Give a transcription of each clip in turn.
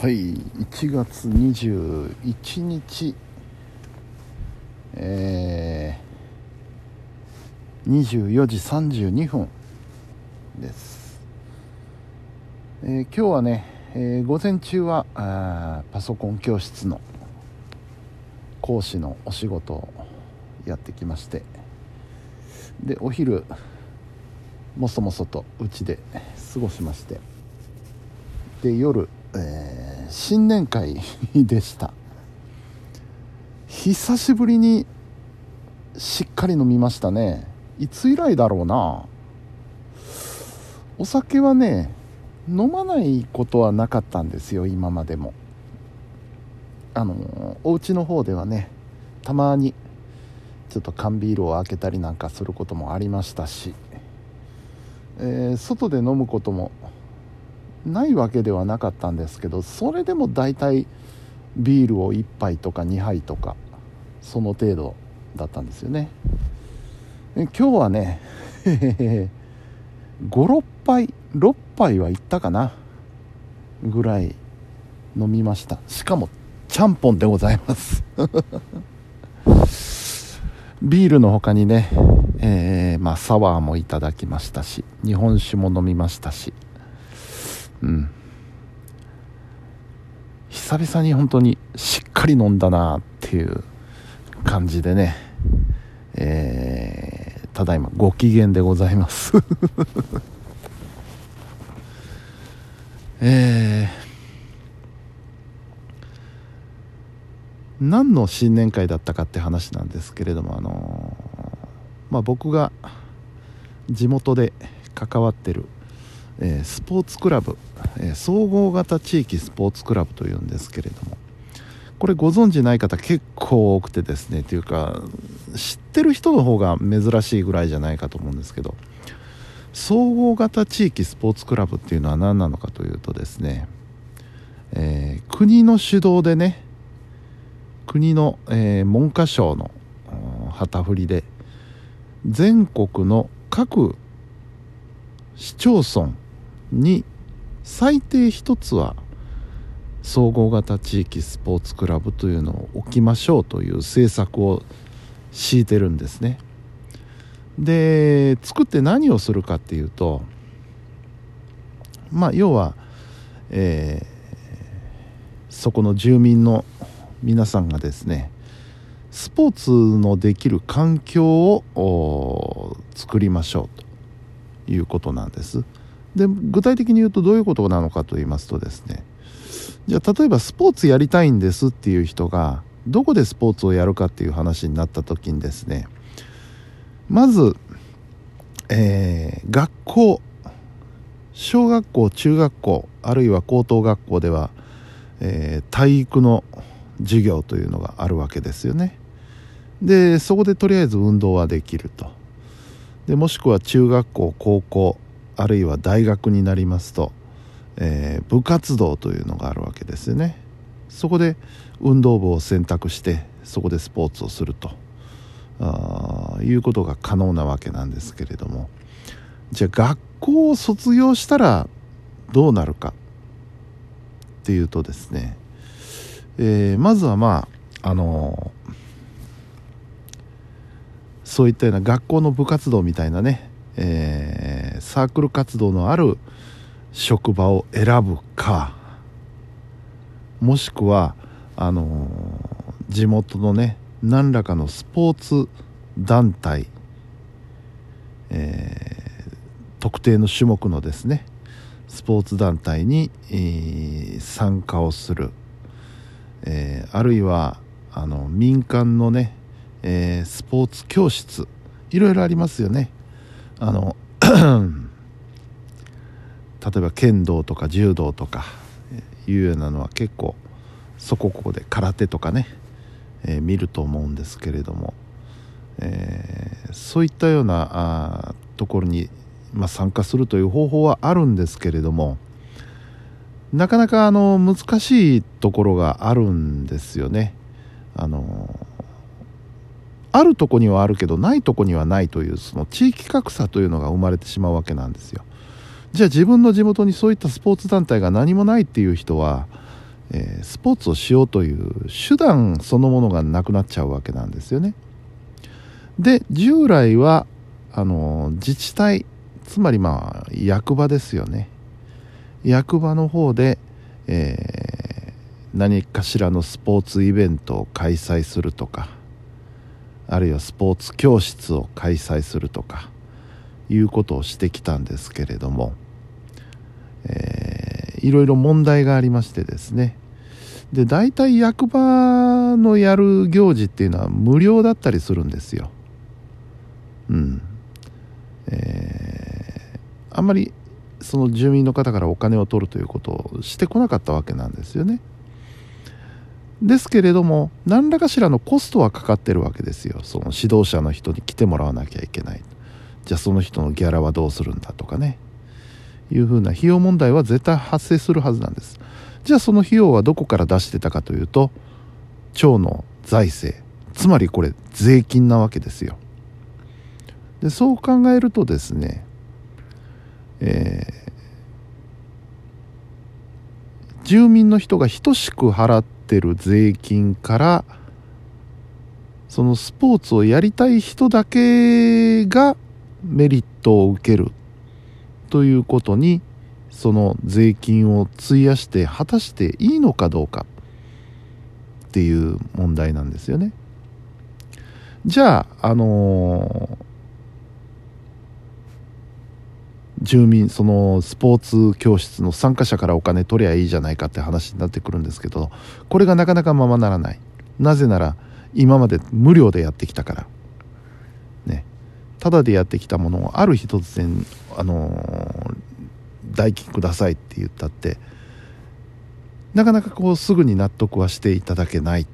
はい1月21日えー、24時32分です、えー、今日はね、えー、午前中はあパソコン教室の講師のお仕事をやってきましてでお昼もそもそとうちで過ごしましてで夜、えー、新年会でした。久しぶりにしっかり飲みましたね。いつ以来だろうな。お酒はね飲まないことはなかったんですよ今までも。あのお家の方ではねたまにちょっと缶ビールを開けたりなんかすることもありましたし、えー、外で飲むこともないわけではなかったんですけどそれでも大体ビールを1杯とか2杯とかその程度だったんですよね。今日はね 56杯6杯はいったかなぐらい飲みました。しかもちゃんぽんでございます。ビールの他にね、えー、まあ、サワーもいただきましたし日本酒も飲みましたし。うん。久々に本当にしっかり飲んだなっていう感じでね。えー、ただいまご機嫌でございます。えー、何の新年会だったかって話なんですけれどもあのー、まあ僕が地元で関わってるえー、スポーツクラブ、えー、総合型地域スポーツクラブというんですけれどもこれご存知ない方結構多くてですねというか知ってる人の方が珍しいぐらいじゃないかと思うんですけど総合型地域スポーツクラブっていうのは何なのかというとですね、えー、国の主導でね国の、え、文科省の旗振りで全国の各市町村に最低1つは総合型地域スポーツクラブというのを置きましょうという政策を敷いてるんですねで作って何をするかっていうとまあ要は、えー、そこの住民の皆さんがですねスポーツのできる環境を作りましょうということなんです。で具体的に言うとどういうことなのかと言いますとですね。じゃあ例えばスポーツやりたいんですっていう人がどこでスポーツをやるかっていう話になった時にですね。まず、えー、学校小学校中学校あるいは高等学校では、えー、体育の授業というのがあるわけですよね。でそこでとりあえず運動はできると。でもしくは中学校高校あるいは大学になりますと、えー、部活動というのがあるわけですよね。そこで運動部を選択してそこでスポーツをするとあいうことが可能なわけなんですけれども。じゃあ学校を卒業したらどうなるかっていうとですね、えー、まずはまああのー、そういったような学校の部活動みたいなねえー、サークル活動のある職場を選ぶか。もしくはあのー、地元のね何らかのスポーツ団体、えー、特定の種目のですねスポーツ団体に、えー、参加をする、え、あるいはあの民間のね、えスポーツ教室いろいろありますよね。あの 例えば剣道とか柔道とかいうようなのは結構そこここで空手とかね、えー、見ると思うんですけれども、えー、そういったようなあところに、まあ、参加するという方法はあるんですけれどもなかなかあの難しいところがあるんですよね。あのあるとこにはあるけどないとこにはないというその地域格差というのが生まれてしまうわけなんですよじゃあ自分の地元にそういったスポーツ団体が何もないっていう人はえー、スポーツをしようという手段そのものがなくなっちゃうわけなんですよね。で従来はあの自治体つまりまあ役場ですよね役場の方で、えー、何かしらのスポーツイベントを開催するとかあるいはスポーツ教室を開催するとかいうことをしてきたんですけれども、えー、いろいろ問題がありましてですねで大体役場のやる行事っていうのは無料だったりするんですよ。うんえー、あんまりその住民の方からお金を取るということをしてこなかったわけなんですよね。ですけれども何らかしらのコストはかかってるわけですよ。その指導者の人に来てもらわなきゃいけない。じゃあその人のギャラはどうするんだとかね。いうふうな費用問題は絶対発生するはずなんです。じゃあその費用はどこから出してたかというと町の財政。つまりこれ税金なわけですよ。でそう考えるとですねえー、住民の人が等しく払ってってる税金からそのスポーツをやりたい人だけがメリットを受けるということにその税金を費やして果たしていいのかどうかっていう問題なんですよね。じゃあ、あのー、住民そのスポーツ教室の参加者からお金取りゃいいじゃないかって話になってくるんですけどこれがなかなかままならない。なぜなら今まで無料でやってきたから。ね。ただでやってきたものをある日突然あのー、代金くださいって言ったってなかなかこうすぐに納得はしていただけない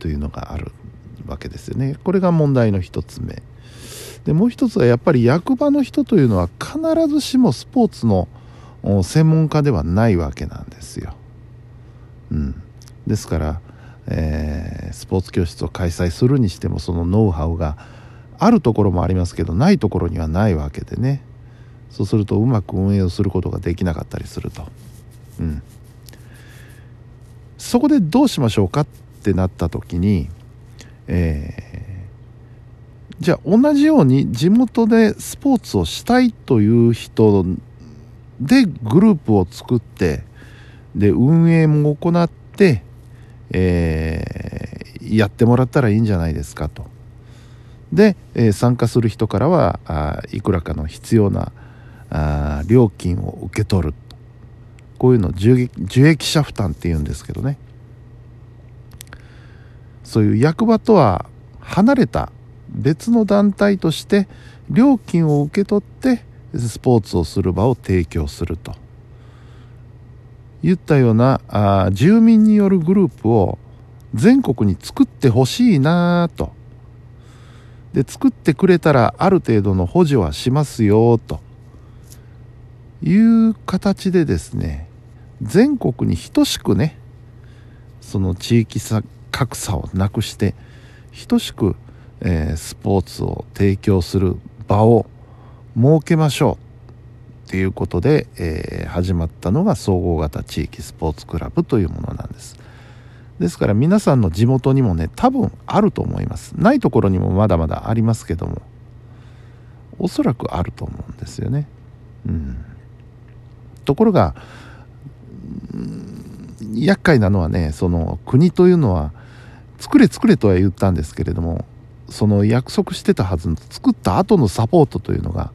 というのがあるわけですよね。これが問題の一つ目。でもう一つはやっぱり役場の人というのは必ずしもスポーツの専門家ではないわけなんですよ。うん、ですから、えー、スポーツ教室を開催するにしてもそのノウハウがあるところもありますけどないところにはないわけでねそうするとうまく運営をすることができなかったりすると。うん、そこでどうしましょうかってなった時に、えーじゃあ同じように地元でスポーツをしたいという人でグループを作ってで運営も行って、えー、やってもらったらいいんじゃないですかと。で、えー、参加する人からはあいくらかの必要なあ料金を受け取るこういうのを受益者負担っていうんですけどねそういう役場とは離れた別の団体として料金を受け取ってスポーツをする場を提供すると。いったようなあ住民によるグループを全国に作ってほしいなと。で作ってくれたらある程度の補助はしますよと。いう形でですね全国に等しくねその地域格差をなくして等しくえー、スポーツを提供する場を設けましょうっていうことで、えー、始まったのが総合型地域スポーツクラブというものなんです。ですから皆さんの地元にもね多分あると思います。ないところにもまだまだありますけども。おそらくあると思うんですよね。うん。ところがうん厄介なのはねその国というのは作れ作れとは言ったんですけれどもその約束してたはずの作った後のサポートというのが、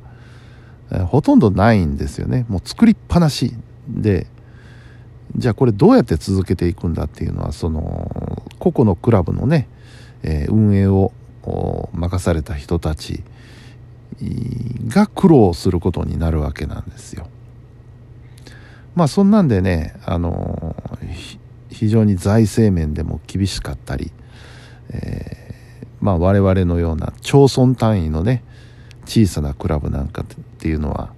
えー、ほとんどないんですよねもう作りっぱなしでじゃあこれどうやって続けていくんだっていうのはその個々のクラブのね、えー、運営を任された人たちが苦労することになるわけなんですよ。まあそんなんでね、あの非常に財政面でも厳しかったり、えーまあ、我々のような町村単位のね小さなクラブなんかっていうのは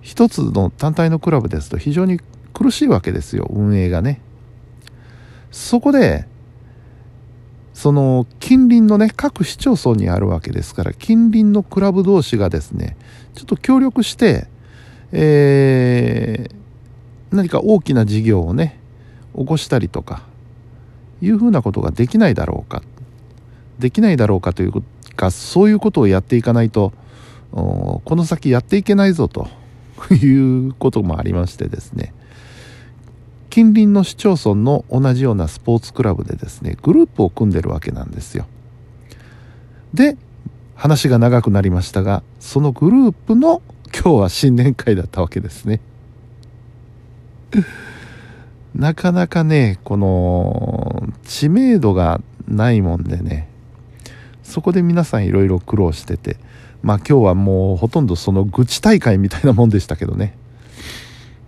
一つの単体のクラブですと非常に苦しいわけですよ。運営がね。そこでその近隣のね各市町村にあるわけですから近隣のクラブ同士がですねちょっと協力して、えー、何か大きな事業をね起こしたりとかいうふうなことができないだろうかできないだろうかというかそういうことをやっていかないとこの先やっていけないぞと いうこともありましてですね。近隣の市町村の同じようなスポーツクラブでですねグループを組んでるわけなんですよ。で話が長くなりましたがそのグループの今日は新年会だったわけですね。なかなかねこの知名度がないもんでねそこで皆さんいろいろ苦労しててまあ今日はもうほとんどその愚痴大会みたいなもんでしたけどね。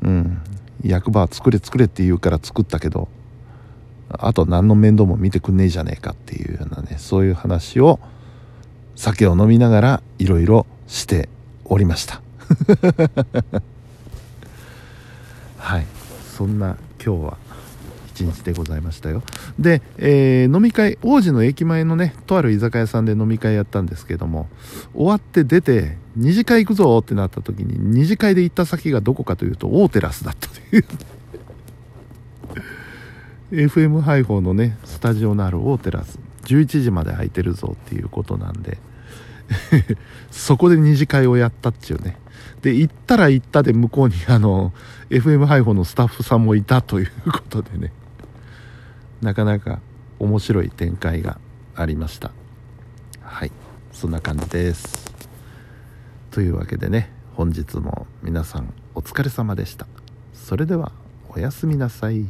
うん。役場は作れ作れって言うから作ったけどあと何の面倒も見てくんねえじゃねえかっていうようなねそういう話を酒を飲みながらいろいろしておりました。はい。そんな今日は一日でございましたよ。で、えー、飲み会王子の駅前のねとある居酒屋さんで飲み会やったんですけども終わって出て二次会行くぞってなった時に二次会で行った先がどこかというと大テラスだったという。FM 配報のねスタジオのある大テラス11時まで空いてるぞっていうことなんで そこで二次会をやったっていうね。で行ったら行ったで向こうにあの FM 配報のスタッフさんもいたということでね。なかなか面白い展開がありました。はい。そんな感じです。というわけでね本日も皆さんお疲れ様でした。それではおやすみなさい。